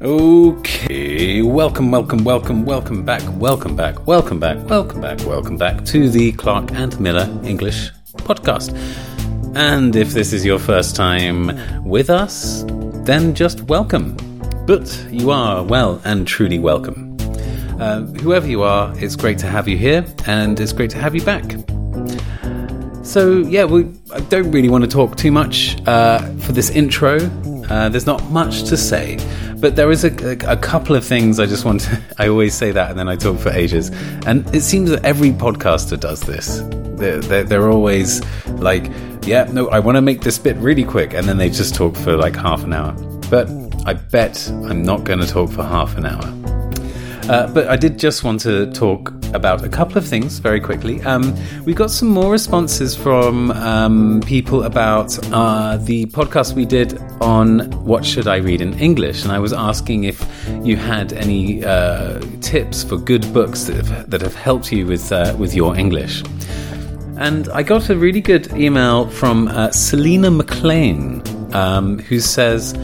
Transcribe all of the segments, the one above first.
Okay, welcome, welcome, welcome, welcome back, welcome back, welcome back, welcome back, welcome back to the Clark and Miller English podcast. And if this is your first time with us, then just welcome. But you are well and truly welcome. Uh, whoever you are, it's great to have you here, and it's great to have you back. So, yeah, we, I don't really want to talk too much uh, for this intro. Uh, there's not much to say, but there is a, a, couple of things I just want to. I always say that and then I talk for ages. And it seems that every podcaster does this. They're, they're, they're always like, yeah, no, I want to make this bit really quick. And then they just talk for like half an hour. But I bet I'm not going to talk for half an hour. Uh, but I did just want to talk about a couple of things very quickly. Um, we got some more responses from um, people about uh, the podcast we did on what should I read in English, and I was asking if you had any uh, tips for good books that have, that have helped you with uh, with your English. And I got a really good email from uh, Selena McLean, um, who says.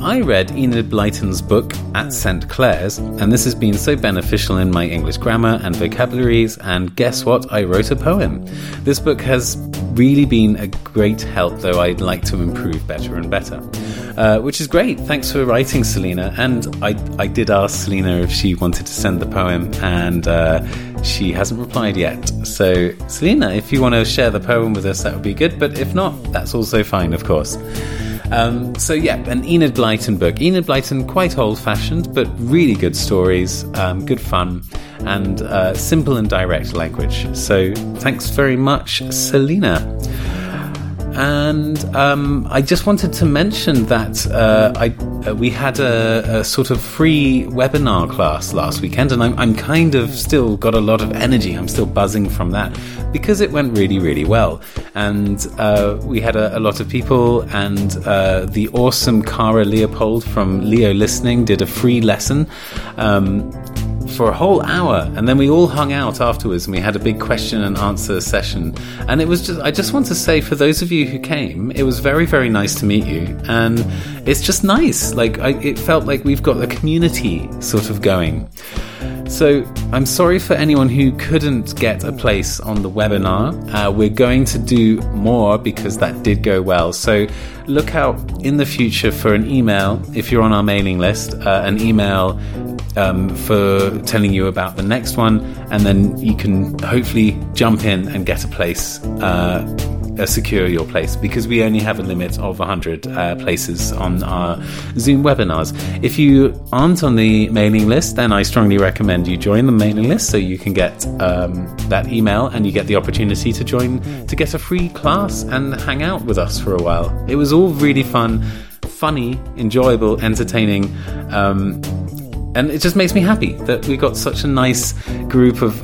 I read Enid Blyton's book at St. Clare's, and this has been so beneficial in my English grammar and vocabularies. And guess what? I wrote a poem. This book has really been a great help, though I'd like to improve better and better. Uh, which is great. Thanks for writing, Selena. And I, I did ask Selena if she wanted to send the poem, and uh, she hasn't replied yet. So, Selena, if you want to share the poem with us, that would be good. But if not, that's also fine, of course. Um, so yeah, an Enid Blyton book. Enid Blyton, quite old-fashioned, but really good stories, um, good fun, and uh, simple and direct language. So thanks very much, Selena. And um, I just wanted to mention that uh, I uh, we had a, a, sort of free webinar class last weekend, and I'm, I'm kind of still got a lot of energy. I'm still buzzing from that because it went really, really well. And uh, we had a, a, lot of people, and uh, the awesome Cara Leopold from Leo Listening did a free lesson. Um, for a whole hour and then we all hung out afterwards and we had a big question and answer session and it was just i just want to say for those of you who came it was very very nice to meet you and it's just nice like I, it felt like we've got a community sort of going so I'm sorry for anyone who couldn't get a place on the webinar. Uh, we're going to do more because that did go well. So look out in the future for an email if you're on our mailing list, uh, an email um, for telling you about the next one, and then you can hopefully jump in and get a place. Uh, secure your place because we only have a limit of 100 uh, places on our Zoom webinars. If you aren't on the mailing list, then I strongly recommend you join the mailing list so you can get um, that email and you get the opportunity to join to get a free class and hang out with us for a while. It was all really fun, funny, enjoyable, entertaining. Um, and it just makes me happy that we got such a nice group of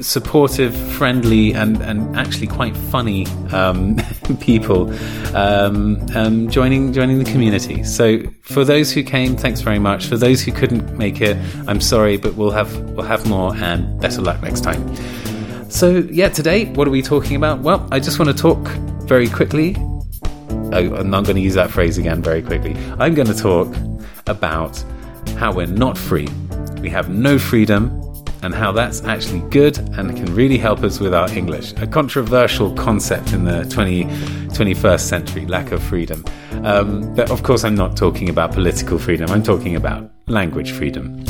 supportive, friendly, and, and actually quite funny um, people um, um, joining joining the community. So for those who came, thanks very much. For those who couldn't make it, I'm sorry, but we'll have we'll have more and better luck next time. So yeah, today what are we talking about? Well, I just want to talk very quickly. Oh, I'm not going to use that phrase again very quickly. I'm going to talk about how we're not free. We have no freedom and how that's actually good and can really help us with our English. A controversial concept in the 20, 21st century lack of freedom. Um, but of course, I'm not talking about political freedom, I'm talking about language freedom.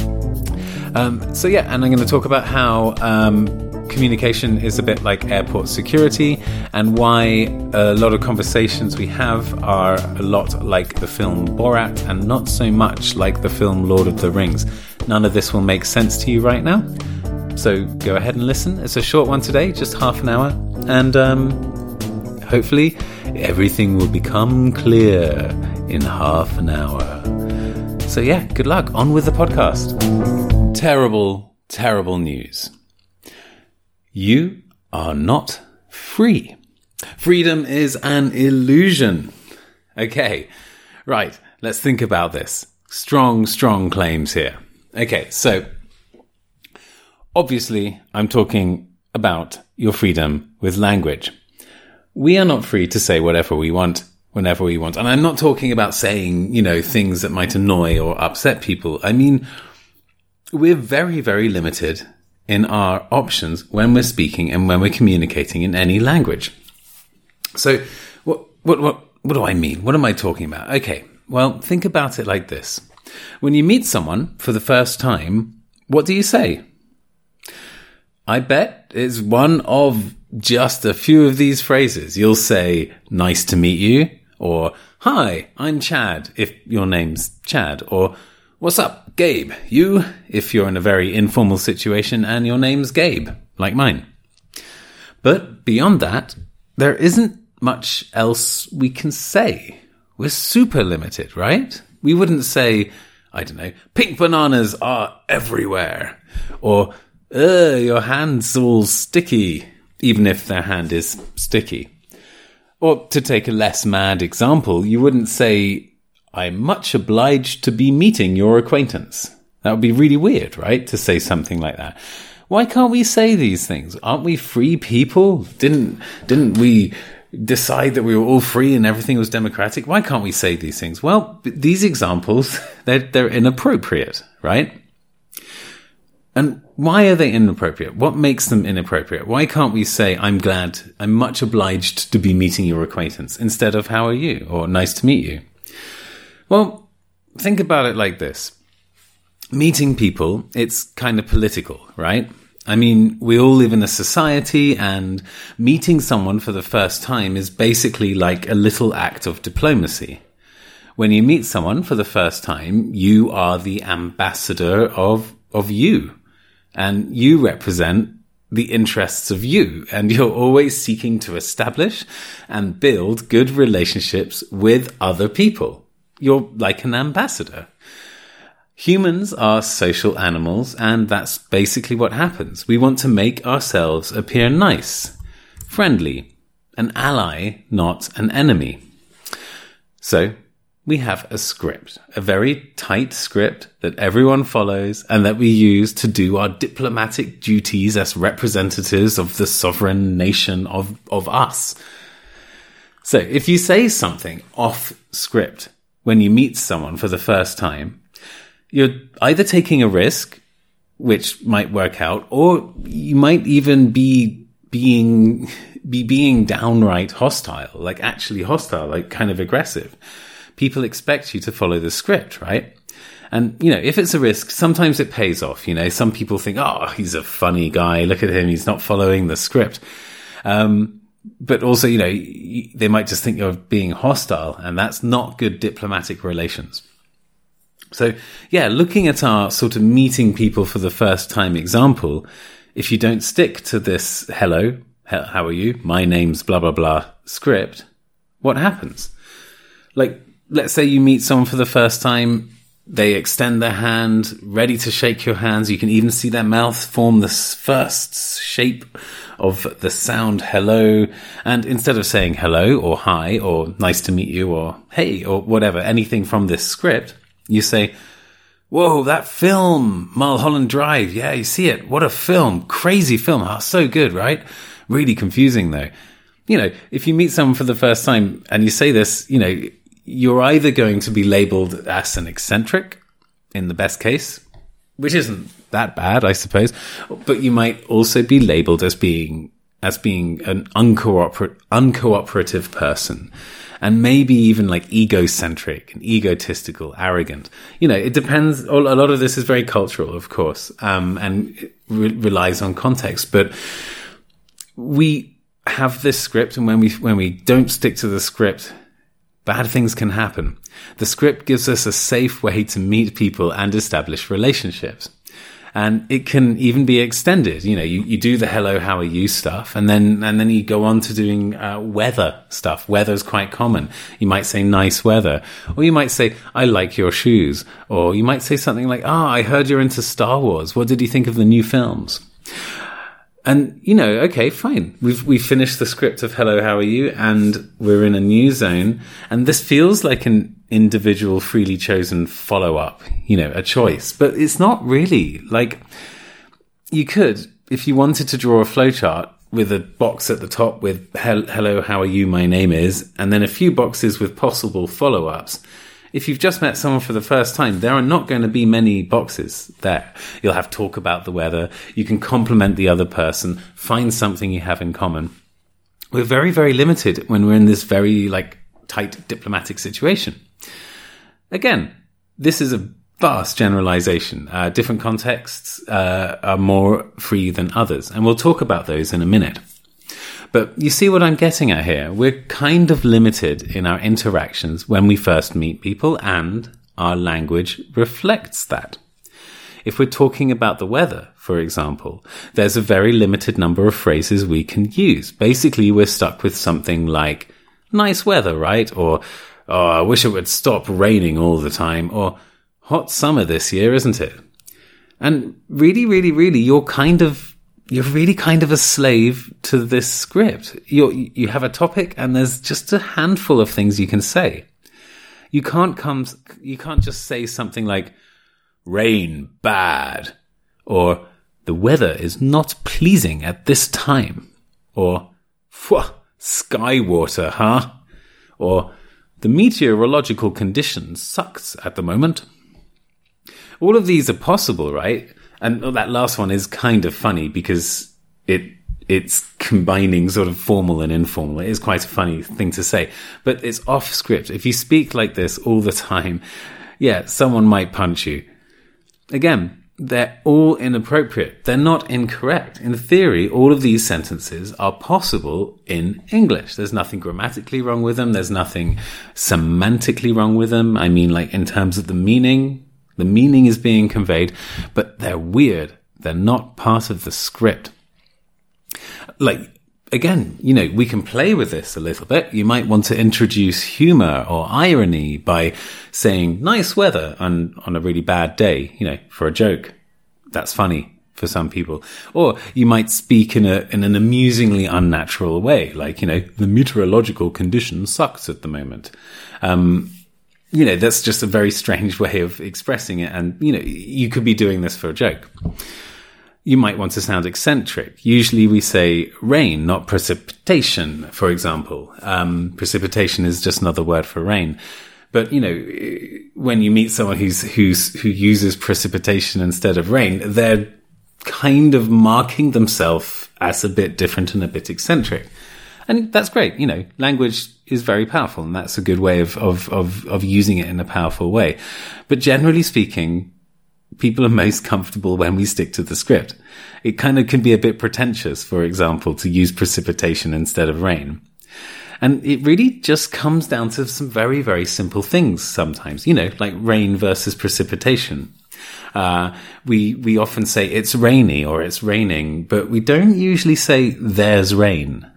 Um, so, yeah, and I'm going to talk about how. Um, communication is a bit like airport security, and why a lot of conversations we have are a lot like the film Borat and not so much like the film Lord of the Rings. None of this will make sense to you right now. So go ahead and listen. It's a short one today, just half an hour. And um, hopefully everything will become clear in half an hour. So, yeah, good luck. On with the podcast. Terrible, terrible news. You are not free. Freedom is an illusion. Okay, right, let's think about this. Strong, strong claims here. Okay, so obviously, I'm talking about your freedom with language. We are not free to say whatever we want whenever we want. And I'm not talking about saying, you know, things that might annoy or upset people. I mean, we're very, very limited in our options when we're speaking and when we're communicating in any language. So, what, what, what, what do I mean? What am I talking about? Okay. Well, think about it like this. When you meet someone for the first time, what do you say? I bet it's one of just a few of these phrases. You'll say, nice to meet you, or hi, I'm Chad, if your name's Chad, or what's up, Gabe, you, if you're in a very informal situation and your name's Gabe, like mine. But beyond that, there isn't much else we can say. We're super limited, right? We wouldn't say, I don't know, pink bananas are everywhere, or, ugh, your hand's all sticky, even if their hand is sticky. Or to take a less mad example, you wouldn't say, I'm much obliged to be meeting your acquaintance. That would be really weird, right? To say something like that. Why can't we say these things? Aren't we free people? Didn't, didn't we decide that we were all free and everything was democratic? Why can't we say these things? Well, these examples, they're, they're inappropriate, right? And why are they inappropriate? What makes them inappropriate? Why can't we say, I'm glad, I'm much obliged to be meeting your acquaintance instead of how are you or nice to meet you? Well, think about it like this. Meeting people, it's kind of political, right? I mean, we all live in a society and meeting someone for the first time is basically like a little act of diplomacy. When you meet someone for the first time, you are the ambassador of, of you and you represent the interests of you and you're always seeking to establish and build good relationships with other people. You're like an ambassador. Humans are social animals and that's basically what happens. We want to make ourselves appear nice, friendly, an ally, not an enemy. So we have a script, a very tight script that everyone follows and that we use to do our diplomatic duties as representatives of the sovereign nation of, of us. So if you say something off script when you meet someone for the first time, you're either taking a risk, which might work out, or you might even be being, be being downright hostile, like actually hostile, like kind of aggressive people expect you to follow the script, right? And, you know, if it's a risk, sometimes it pays off. You know, some people think, oh, he's a funny guy. Look at him. He's not following the script. Um, but also, you know, they might just think you're being hostile and that's not good diplomatic relations. So yeah, looking at our sort of meeting people for the first time example, if you don't stick to this hello, how are you? My name's blah, blah, blah script, what happens? Like let's say you meet someone for the first time, they extend their hand, ready to shake your hands. You can even see their mouth form the first shape of the sound hello. And instead of saying hello or hi or nice to meet you or hey or whatever, anything from this script, you say, Whoa, that film, Mulholland Drive. Yeah, you see it. What a film. Crazy film. Oh, so good, right? Really confusing though. You know, if you meet someone for the first time and you say this, you know, you're either going to be labeled as an eccentric in the best case, which isn't that bad, I suppose, but you might also be labeled as being as being an uncooper- uncooperative person and maybe even like egocentric and egotistical, arrogant. You know, it depends. A lot of this is very cultural, of course, um, and re- relies on context. But we have this script, and when we when we don't stick to the script, bad things can happen. The script gives us a safe way to meet people and establish relationships. And it can even be extended. You know, you, you do the hello, how are you stuff, and then and then you go on to doing uh, weather stuff. Weather is quite common. You might say nice weather, or you might say I like your shoes, or you might say something like, "Ah, oh, I heard you're into Star Wars. What did you think of the new films?" And you know, okay, fine. We've we finished the script of Hello, how are you? And we're in a new zone. And this feels like an individual, freely chosen follow up, you know, a choice. But it's not really. Like you could, if you wanted to draw a flowchart, with a box at the top with hello, how are you? My name is, and then a few boxes with possible follow ups. If you've just met someone for the first time, there are not going to be many boxes there. You'll have talk about the weather. You can compliment the other person, find something you have in common. We're very, very limited when we're in this very like tight diplomatic situation. Again, this is a vast generalization. Uh, different contexts uh, are more free than others, and we'll talk about those in a minute. But you see what I'm getting at here? We're kind of limited in our interactions when we first meet people, and our language reflects that. If we're talking about the weather, for example, there's a very limited number of phrases we can use. Basically, we're stuck with something like, nice weather, right? Or, oh, I wish it would stop raining all the time. Or, hot summer this year, isn't it? And really, really, really, you're kind of, you're really kind of a slave to this script. You you have a topic and there's just a handful of things you can say. You can't come, you can't just say something like, rain bad, or the weather is not pleasing at this time, or, sky water, huh? Or, the meteorological conditions sucks at the moment. All of these are possible, right? And that last one is kind of funny because it it's combining sort of formal and informal. It is quite a funny thing to say, but it's off script. If you speak like this all the time, yeah, someone might punch you. Again, they're all inappropriate. They're not incorrect. In theory, all of these sentences are possible in English. There's nothing grammatically wrong with them. There's nothing semantically wrong with them. I mean, like in terms of the meaning, the meaning is being conveyed, but they're weird. They're not part of the script. Like, again, you know, we can play with this a little bit. You might want to introduce humor or irony by saying nice weather on, on a really bad day, you know, for a joke. That's funny for some people. Or you might speak in a, in an amusingly unnatural way, like, you know, the meteorological condition sucks at the moment. Um, you know, that's just a very strange way of expressing it. And, you know, you could be doing this for a joke. You might want to sound eccentric. Usually we say rain, not precipitation, for example. Um, precipitation is just another word for rain. But, you know, when you meet someone who's, who's, who uses precipitation instead of rain, they're kind of marking themselves as a bit different and a bit eccentric. And that's great. You know, language is very powerful and that's a good way of, of, of, of using it in a powerful way. But generally speaking, people are most comfortable when we stick to the script. It kind of can be a bit pretentious, for example, to use precipitation instead of rain. And it really just comes down to some very, very simple things sometimes, you know, like rain versus precipitation. Uh, we, we often say it's rainy or it's raining, but we don't usually say there's rain.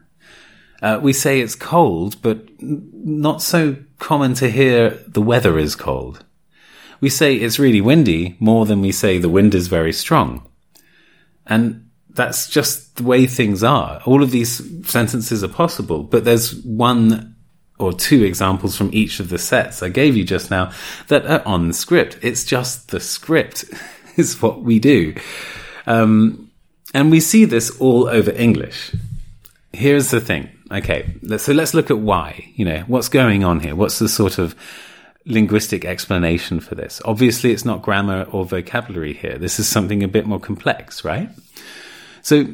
Uh, we say it's cold, but not so common to hear the weather is cold. We say it's really windy more than we say the wind is very strong. And that's just the way things are. All of these sentences are possible, but there's one or two examples from each of the sets I gave you just now that are on the script. It's just the script is what we do. Um, and we see this all over English. Here's the thing. Okay, so let's look at why. You know, what's going on here? What's the sort of linguistic explanation for this? Obviously, it's not grammar or vocabulary here. This is something a bit more complex, right? So,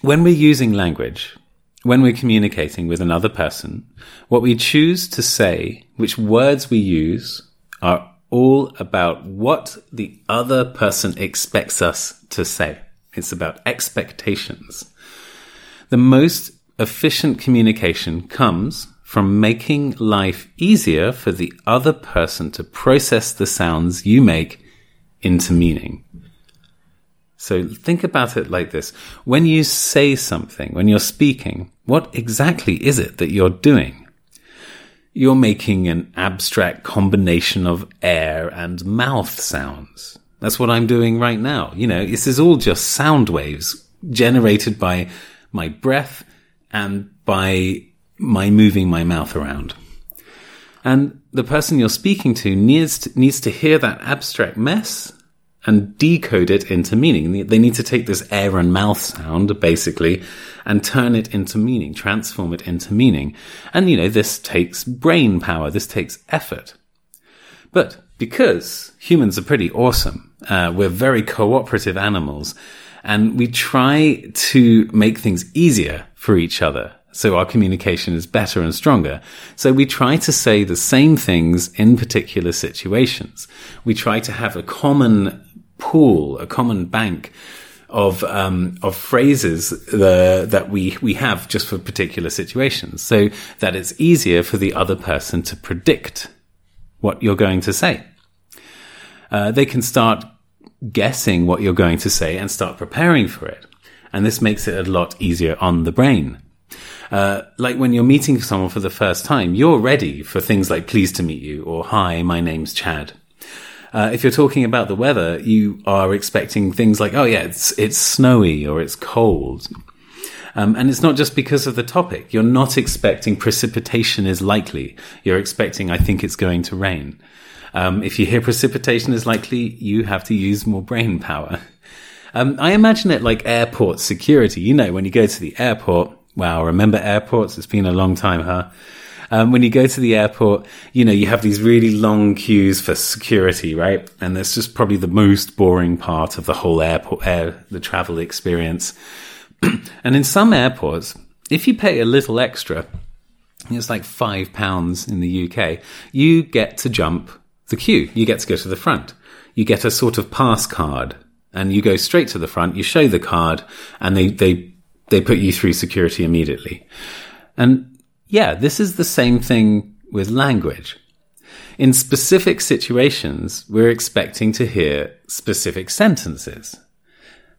when we're using language, when we're communicating with another person, what we choose to say, which words we use, are all about what the other person expects us to say. It's about expectations. The most efficient communication comes from making life easier for the other person to process the sounds you make into meaning. So think about it like this. When you say something, when you're speaking, what exactly is it that you're doing? You're making an abstract combination of air and mouth sounds. That's what I'm doing right now. You know, this is all just sound waves generated by my breath and by my moving my mouth around. And the person you're speaking to needs to, needs to hear that abstract mess and decode it into meaning. They need to take this air and mouth sound, basically, and turn it into meaning, transform it into meaning. And, you know, this takes brain power. This takes effort. But because humans are pretty awesome, uh, we're very cooperative animals and we try to make things easier for each other. So our communication is better and stronger. So we try to say the same things in particular situations. We try to have a common pool, a common bank of um, of phrases uh, that we we have just for particular situations, so that it's easier for the other person to predict what you're going to say. Uh, they can start guessing what you're going to say and start preparing for it, and this makes it a lot easier on the brain. Uh, like when you're meeting someone for the first time, you're ready for things like "pleased to meet you" or "Hi, my name's Chad." Uh, if you're talking about the weather, you are expecting things like, oh yeah, it's, it's snowy or it's cold. Um, and it's not just because of the topic. You're not expecting precipitation is likely. You're expecting, I think it's going to rain. Um, if you hear precipitation is likely, you have to use more brain power. Um, I imagine it like airport security. You know, when you go to the airport, wow, remember airports? It's been a long time, huh? Um, when you go to the airport, you know, you have these really long queues for security, right? And that's just probably the most boring part of the whole airport, air, the travel experience. and in some airports, if you pay a little extra, it's like five pounds in the UK, you get to jump the queue. You get to go to the front. You get a sort of pass card and you go straight to the front. You show the card and they, they, they put you through security immediately. And yeah, this is the same thing with language. In specific situations, we're expecting to hear specific sentences.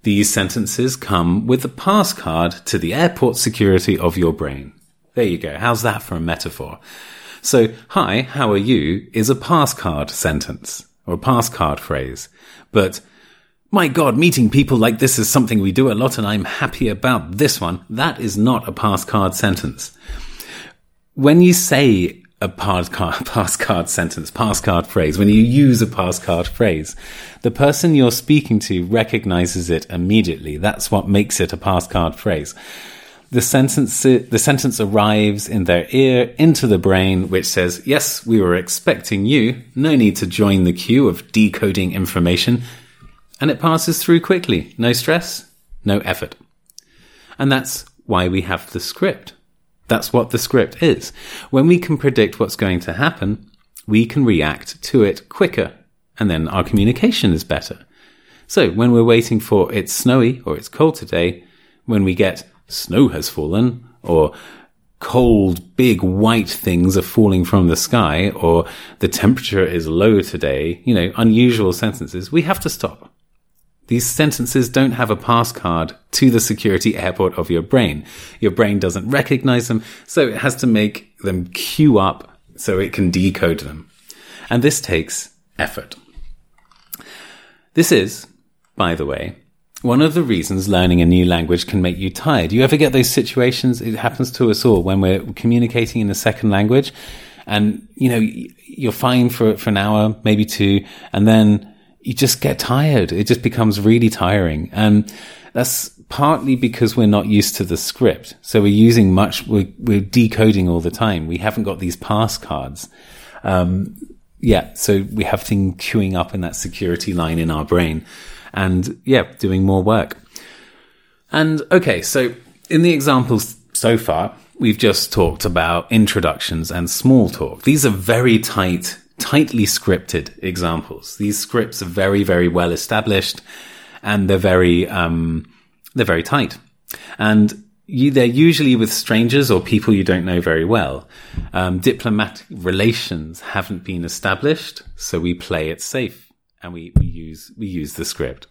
These sentences come with the pass card to the airport security of your brain. There you go. How's that for a metaphor? So, hi, how are you is a pass card sentence or a pass card phrase. But, my God, meeting people like this is something we do a lot and I'm happy about this one. That is not a pass card sentence when you say a pass card, pass card sentence, pass card phrase, when you use a pass card phrase, the person you're speaking to recognizes it immediately. That's what makes it a pass card phrase. The sentence, the sentence arrives in their ear into the brain, which says, yes, we were expecting you. No need to join the queue of decoding information. And it passes through quickly. No stress, no effort. And that's why we have the script. That's what the script is. When we can predict what's going to happen, we can react to it quicker, and then our communication is better. So when we're waiting for it's snowy or it's cold today, when we get snow has fallen or cold, big white things are falling from the sky or the temperature is low today, you know, unusual sentences, we have to stop. These sentences don't have a pass card to the security airport of your brain. Your brain doesn't recognize them, so it has to make them queue up so it can decode them. And this takes effort. This is, by the way, one of the reasons learning a new language can make you tired. You ever get those situations? It happens to us all when we're communicating in a second language and, you know, you're fine for, for an hour, maybe two, and then you just get tired. It just becomes really tiring. And that's partly because we're not used to the script. So we're using much, we're, we're decoding all the time. We haven't got these pass cards. Um, yeah. So we have things queuing up in that security line in our brain and yeah, doing more work. And okay. So in the examples so far, we've just talked about introductions and small talk. These are very tight tightly scripted examples. These scripts are very, very well established and they're very, um, they're very tight. And you, they're usually with strangers or people you don't know very well. Um, diplomatic relations haven't been established, so we play it safe and we, we use, we use the script.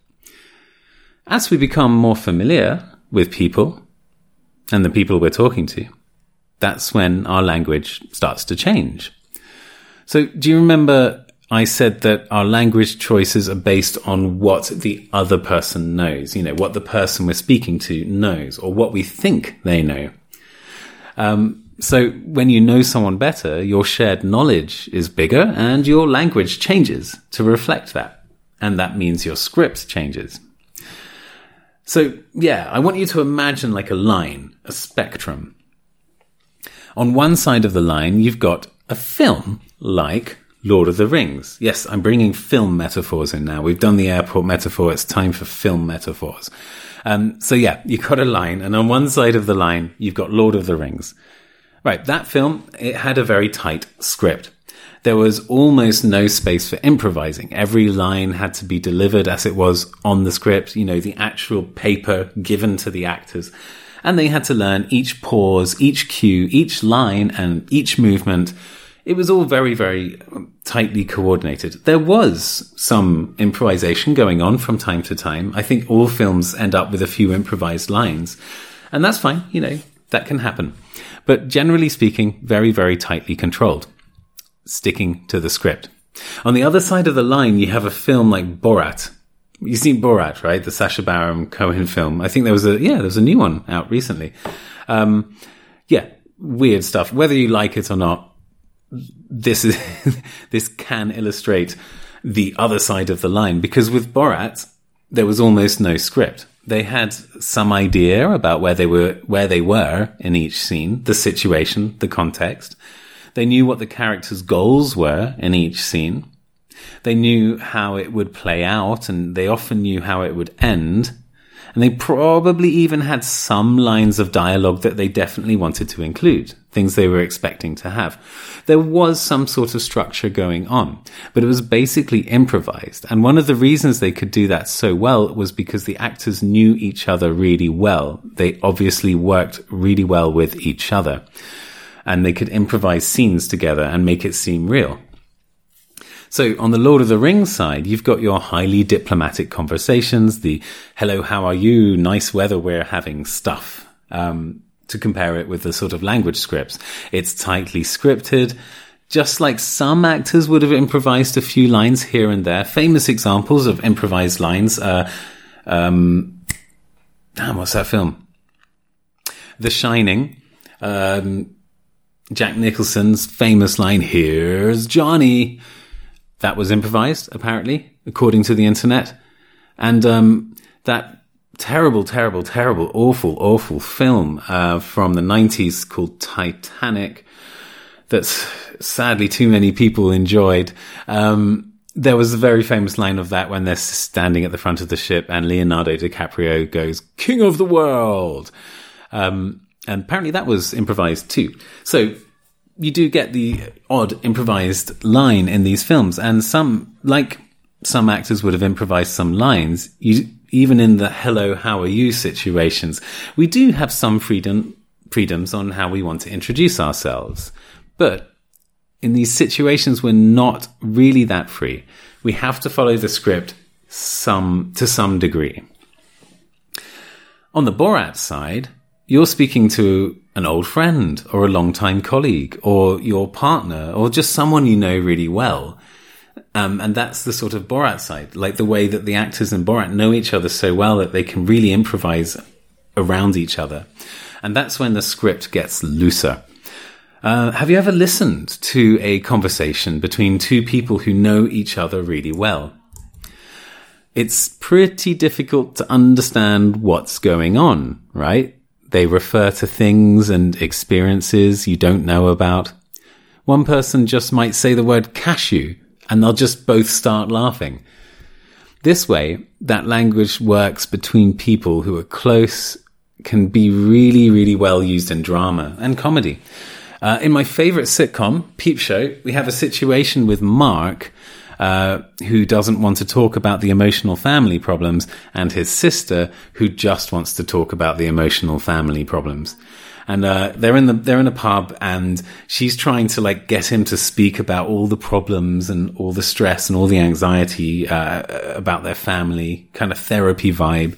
As we become more familiar with people and the people we're talking to, that's when our language starts to change. So do you remember I said that our language choices are based on what the other person knows, you know, what the person we're speaking to knows or what we think they know. Um, so when you know someone better, your shared knowledge is bigger and your language changes to reflect that. and that means your script changes. So, yeah, I want you to imagine like a line, a spectrum. On one side of the line, you've got a film like Lord of the Rings. Yes, I'm bringing film metaphors in now. We've done the airport metaphor. It's time for film metaphors. Um, so yeah, you've got a line, and on one side of the line, you've got Lord of the Rings. Right, that film, it had a very tight script there was almost no space for improvising. Every line had to be delivered as it was on the script, you know, the actual paper given to the actors. And they had to learn each pause, each cue, each line, and each movement. It was all very, very um, tightly coordinated. There was some improvisation going on from time to time. I think all films end up with a few improvised lines. And that's fine, you know, that can happen. But generally speaking, very, very tightly controlled sticking to the script. On the other side of the line, you have a film like Borat. You've seen Borat, right? The Sacha Baron Cohen film. I think there was a, yeah, there was a new one out recently. Um, yeah, weird stuff. Whether you like it or not, this is, this can illustrate the other side of the line because with Borat, there was almost no script. They had some idea about where they were, where they were in each scene, the situation, the context. They knew what the characters' goals were in each scene. They knew how it would play out and they often knew how it would end. And they probably even had some lines of dialogue that they definitely wanted to include, things they were expecting to have. There was some sort of structure going on, but it was basically improvised. And one of the reasons they could do that so well was because the actors knew each other really well. They obviously worked really well with each other and they could improvise scenes together and make it seem real. So on the Lord of the Rings side, you've got your highly diplomatic conversations, the hello, how are you? Nice weather, we're having stuff. Um, to compare it with the sort of language scripts. It's tightly scripted. Just like some actors would have improvised a few lines here and there. Famous examples of improvised lines are, um, damn, what's that film? The Shining. Um, Jack Nicholson's famous line, here's Johnny. That was improvised, apparently, according to the internet. And, um, that terrible, terrible, terrible, awful, awful film, uh, from the 90s called Titanic that sadly too many people enjoyed. Um, there was a very famous line of that when they're standing at the front of the ship and Leonardo DiCaprio goes, King of the World. Um, and apparently that was improvised too. So you do get the odd improvised line in these films, and some, like some actors would have improvised some lines, you, even in the hello, how are you situations, we do have some freedom, freedoms on how we want to introduce ourselves. But in these situations, we're not really that free. We have to follow the script some, to some degree. On the Borat side, you're speaking to an old friend or a long-time colleague or your partner or just someone you know really well. Um, and that's the sort of Borat side, like the way that the actors in Borat know each other so well that they can really improvise around each other. And that's when the script gets looser. Uh, have you ever listened to a conversation between two people who know each other really well? It's pretty difficult to understand what's going on, right? They refer to things and experiences you don't know about. One person just might say the word cashew and they'll just both start laughing. This way, that language works between people who are close, can be really, really well used in drama and comedy. Uh, in my favorite sitcom, Peep Show, we have a situation with Mark uh, who doesn't want to talk about the emotional family problems, and his sister, who just wants to talk about the emotional family problems. And uh, they're in the they're in a pub, and she's trying to like get him to speak about all the problems and all the stress and all the anxiety uh, about their family, kind of therapy vibe.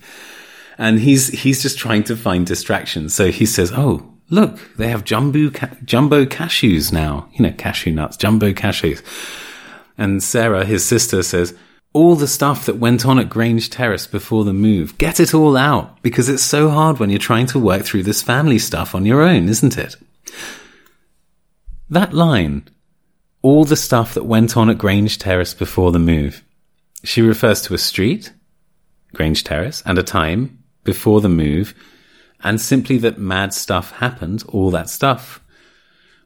And he's he's just trying to find distractions. So he says, "Oh, look, they have jumbo ca- jumbo cashews now. You know, cashew nuts, jumbo cashews." And Sarah, his sister, says, all the stuff that went on at Grange Terrace before the move. Get it all out because it's so hard when you're trying to work through this family stuff on your own, isn't it? That line, all the stuff that went on at Grange Terrace before the move. she refers to a street, Grange Terrace, and a time before the move, and simply that mad stuff happened, all that stuff.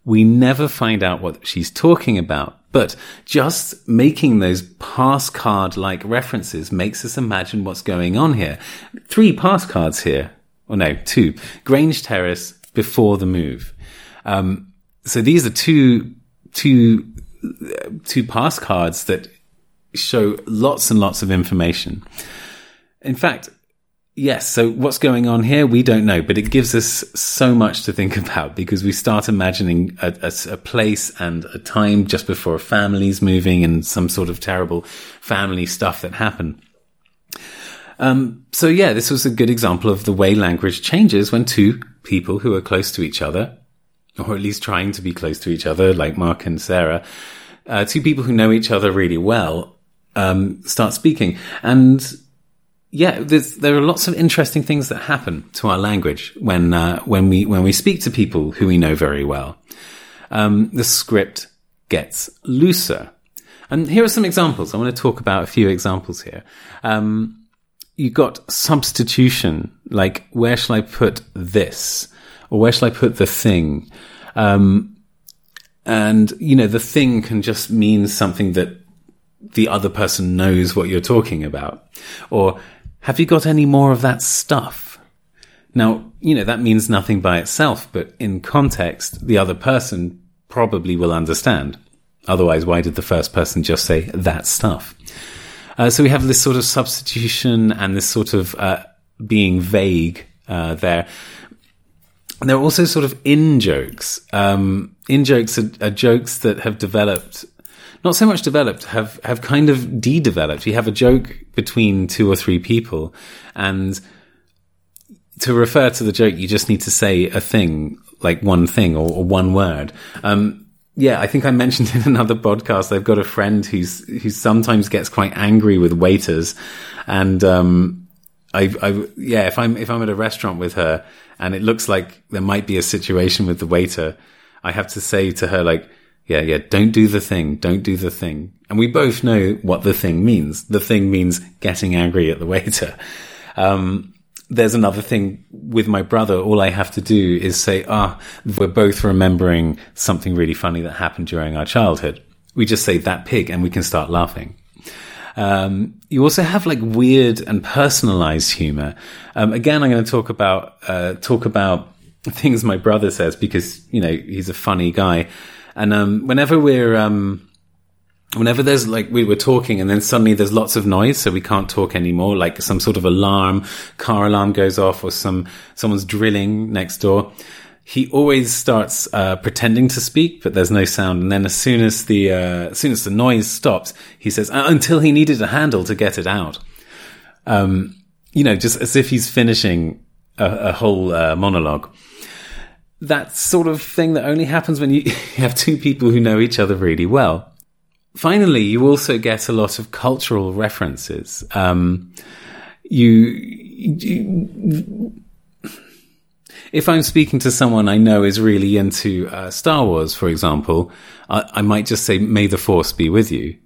We never find out what she's talking about, but just making those pass card like references makes us imagine what's going on here. Three pass cards here. Or no, two. Grange Terrace before the move. Um, so these are two, two, two pass cards that show lots and lots of information. In fact, Yes. So what's going on here? We don't know, but it gives us so much to think about because we start imagining a, a, a, place and a time just before a family's moving and some sort of terrible family stuff that happened. Um, so yeah, this was a good example of the way language changes when two people who are close to each other, or at least trying to be close to each other, like Mark and Sarah, uh, two people who know each other really well, um, start speaking. And yeah, there are lots of interesting things that happen to our language when uh, when we when we speak to people who we know very well. Um, the script gets looser, and here are some examples. I want to talk about a few examples here. Um, you got substitution, like where shall I put this, or where shall I put the thing? Um, and you know, the thing can just mean something that the other person knows what you're talking about, or have you got any more of that stuff? Now, you know, that means nothing by itself, but in context, the other person probably will understand. Otherwise, why did the first person just say that stuff? Uh, so we have this sort of substitution and this sort of uh, being vague uh, there. There are also sort of in jokes. Um, in jokes are, are, jokes that have developed not so much developed, have, have kind of de-developed. You have a joke between two or three people and to refer to the joke, you just need to say a thing, like one thing or, or one word. Um, yeah, I think I mentioned in another podcast, I've got a friend who's, who sometimes gets quite angry with waiters. And, um, I, I, yeah, if I'm, if I'm at a restaurant with her and it looks like there might be a situation with the waiter, I have to say to her, like, yeah, yeah, don't do the thing, don't do the thing. And we both know what the thing means. The thing means getting angry at the waiter. Um, there's another thing with my brother. All I have to do is say, ah, we're both remembering something really funny that happened during our childhood. We just say that pig and we can start laughing. Um, you also have like weird and personalized humor. Um, again, I'm going to talk about, uh, talk about things my brother says because, you know, he's a funny guy. And um, whenever we're um, whenever there's like we were talking and then suddenly there's lots of noise so we can't talk anymore like some sort of alarm car alarm goes off or some someone's drilling next door he always starts uh, pretending to speak but there's no sound. And then as soon as the uh, as soon as the noise stops he says uh, until he needed a handle to get it out. Um, you know just as if he's finishing a, a whole uh, monologue that sort of thing that only happens when you have two people who know each other really well. Finally, you also get a lot of cultural references. Um, you, you, if I'm speaking to someone I know is really into uh, Star Wars, for example, I, I might just say, "May the Force be with you."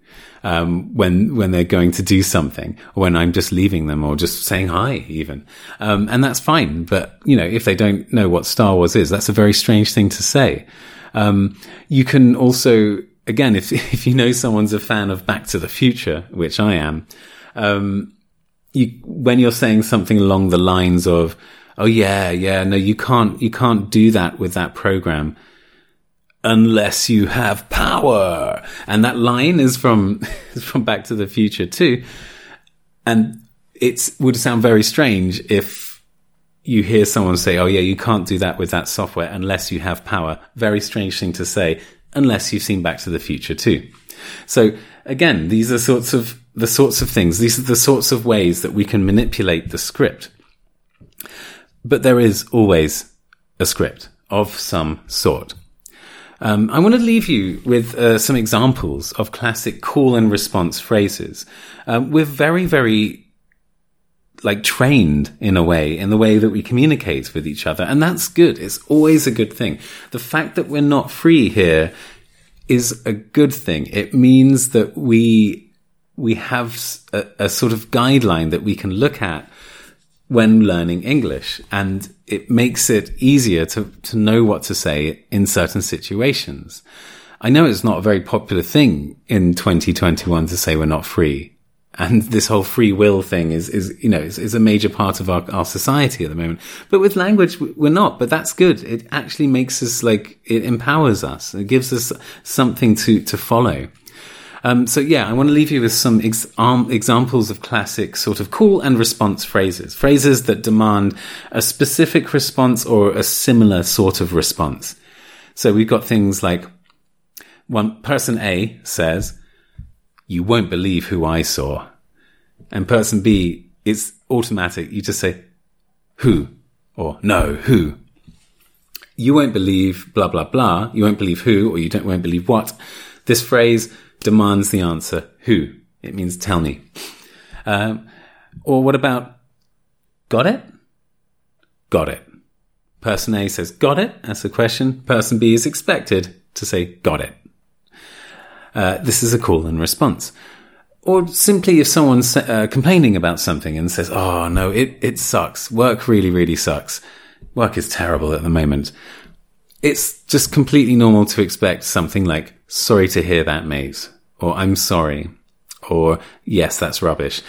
Um, when when they're going to do something, or when I'm just leaving them, or just saying hi, even, um, and that's fine. But you know, if they don't know what Star Wars is, that's a very strange thing to say. Um, you can also, again, if if you know someone's a fan of Back to the Future, which I am, um, you when you're saying something along the lines of, "Oh yeah, yeah, no, you can't, you can't do that with that program." Unless you have power. And that line is from, from Back to the Future too. And it would sound very strange if you hear someone say, Oh yeah, you can't do that with that software unless you have power. Very strange thing to say unless you've seen Back to the Future too. So again, these are sorts of the sorts of things. These are the sorts of ways that we can manipulate the script. But there is always a script of some sort. Um, I want to leave you with uh, some examples of classic call and response phrases. Um, we're very, very like trained in a way, in the way that we communicate with each other. And that's good. It's always a good thing. The fact that we're not free here is a good thing. It means that we we have a, a sort of guideline that we can look at when learning English. And it makes it easier to, to know what to say in certain situations. I know it's not a very popular thing in 2021 to say we're not free. And this whole free will thing is, is, you know, is, is a major part of our, our society at the moment. But with language, we're not, but that's good. It actually makes us like, it empowers us. It gives us something to, to follow. Um, so yeah, I want to leave you with some ex- um, examples of classic sort of call and response phrases, phrases that demand a specific response or a similar sort of response. So we've got things like one person A says, you won't believe who I saw. And person B is automatic. You just say, who? Or no, who? You won't believe blah, blah, blah. You won't believe who, or you don't, won't believe what. This phrase demands the answer who. It means tell me. Um, or what about got it? Got it. Person A says got it. as a question. Person B is expected to say got it. Uh, this is a call and response. Or simply if someone's uh, complaining about something and says, oh no, it, it sucks. Work really, really sucks. Work is terrible at the moment. It's just completely normal to expect something like, sorry to hear that, mate, or I'm sorry, or yes, that's rubbish.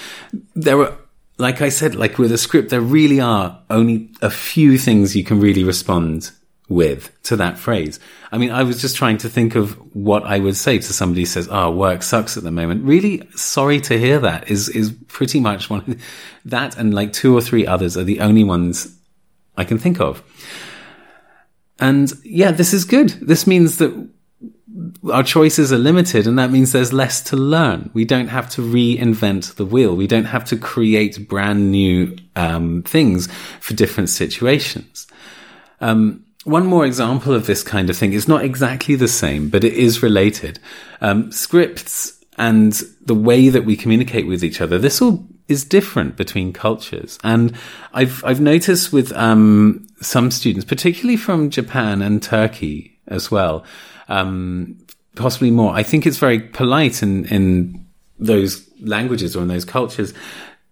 There are, like I said, like with a script, there really are only a few things you can really respond with to that phrase. I mean, I was just trying to think of what I would say to somebody who says, "Oh, work sucks at the moment." Really sorry to hear that. Is is pretty much one that and like two or three others are the only ones I can think of. And yeah, this is good. This means that our choices are limited and that means there's less to learn. We don't have to reinvent the wheel. We don't have to create brand new um, things for different situations. Um, one more example of this kind of thing is not exactly the same, but it is related. Um, scripts and the way that we communicate with each other, this all is different between cultures. And I've, I've noticed with, um, some students, particularly from Japan and Turkey as well, um, possibly more. I think it's very polite in, in those languages or in those cultures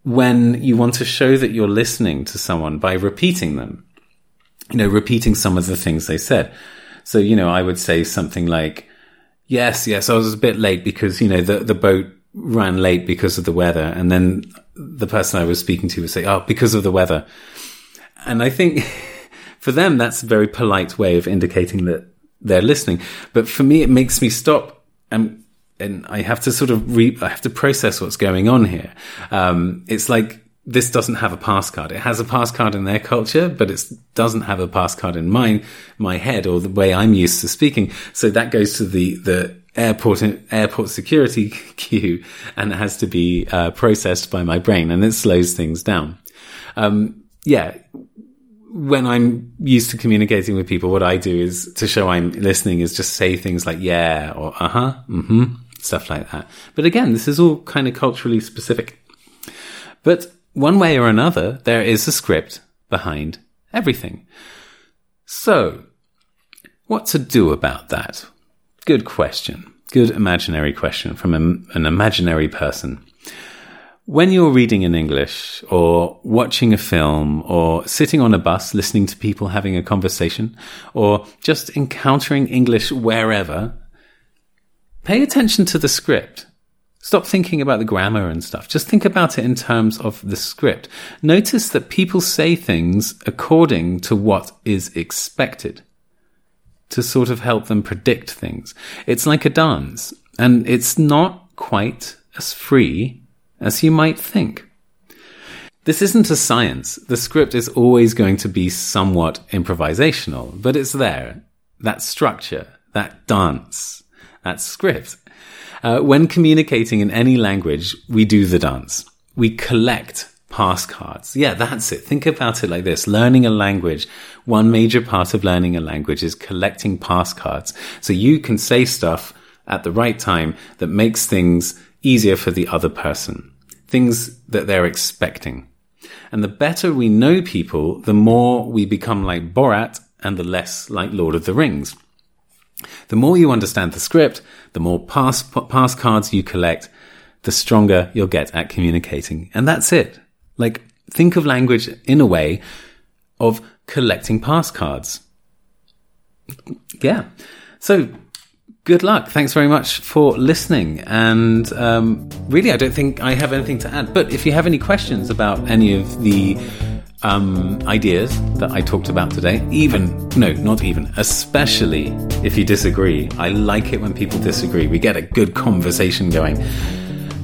when you want to show that you're listening to someone by repeating them you know, repeating some of the things they said. So, you know, I would say something like, yes, yes, I was a bit late because, you know, the, the boat ran late because of the weather. And then the person I was speaking to would say, oh, because of the weather. And I think for them, that's a very polite way of indicating that they're listening. But for me, it makes me stop and, and I have to sort of re, I have to process what's going on here. Um, it's like, this doesn't have a pass card. It has a pass card in their culture, but it doesn't have a pass card in mine, my head or the way I'm used to speaking. So that goes to the, the airport, airport security queue and it has to be uh, processed by my brain and it slows things down. Um, yeah. When I'm used to communicating with people, what I do is to show I'm listening is just say things like yeah or uh huh, mm hmm, stuff like that. But again, this is all kind of culturally specific. But one way or another, there is a script behind everything. So, what to do about that? Good question. Good imaginary question from an imaginary person. When you're reading in English or watching a film or sitting on a bus listening to people having a conversation or just encountering English wherever, pay attention to the script. Stop thinking about the grammar and stuff. Just think about it in terms of the script. Notice that people say things according to what is expected to sort of help them predict things. It's like a dance and it's not quite as free as you might think. This isn't a science. The script is always going to be somewhat improvisational, but it's there. That structure, that dance, that script uh, when communicating in any language, we do the dance. We collect pass cards. Yeah, that's it. Think about it like this. Learning a language, one major part of learning a language is collecting pass cards. So you can say stuff at the right time that makes things easier for the other person. Things that they're expecting. And the better we know people, the more we become like Borat and the less like Lord of the Rings. The more you understand the script, the more pass, pass cards you collect, the stronger you'll get at communicating. And that's it. Like, think of language in a way of collecting pass cards. Yeah. So, good luck. Thanks very much for listening. And um, really, I don't think I have anything to add. But if you have any questions about any of the um, ideas that I talked about today, even, no, not even, especially if you disagree. I like it when people disagree. We get a good conversation going.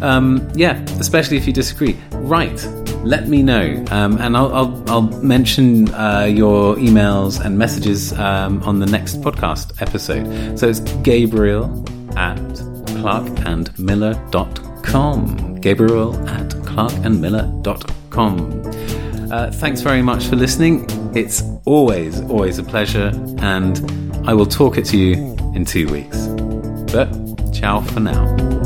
Um, yeah, especially if you disagree. Right, let me know. Um, and I'll, I'll, I'll mention uh, your emails and messages um, on the next podcast episode. So it's Gabriel at clarkandmiller.com. Gabriel at clarkandmiller.com. Uh, thanks very much for listening. It's always, always a pleasure, and I will talk it to you in two weeks. But ciao for now.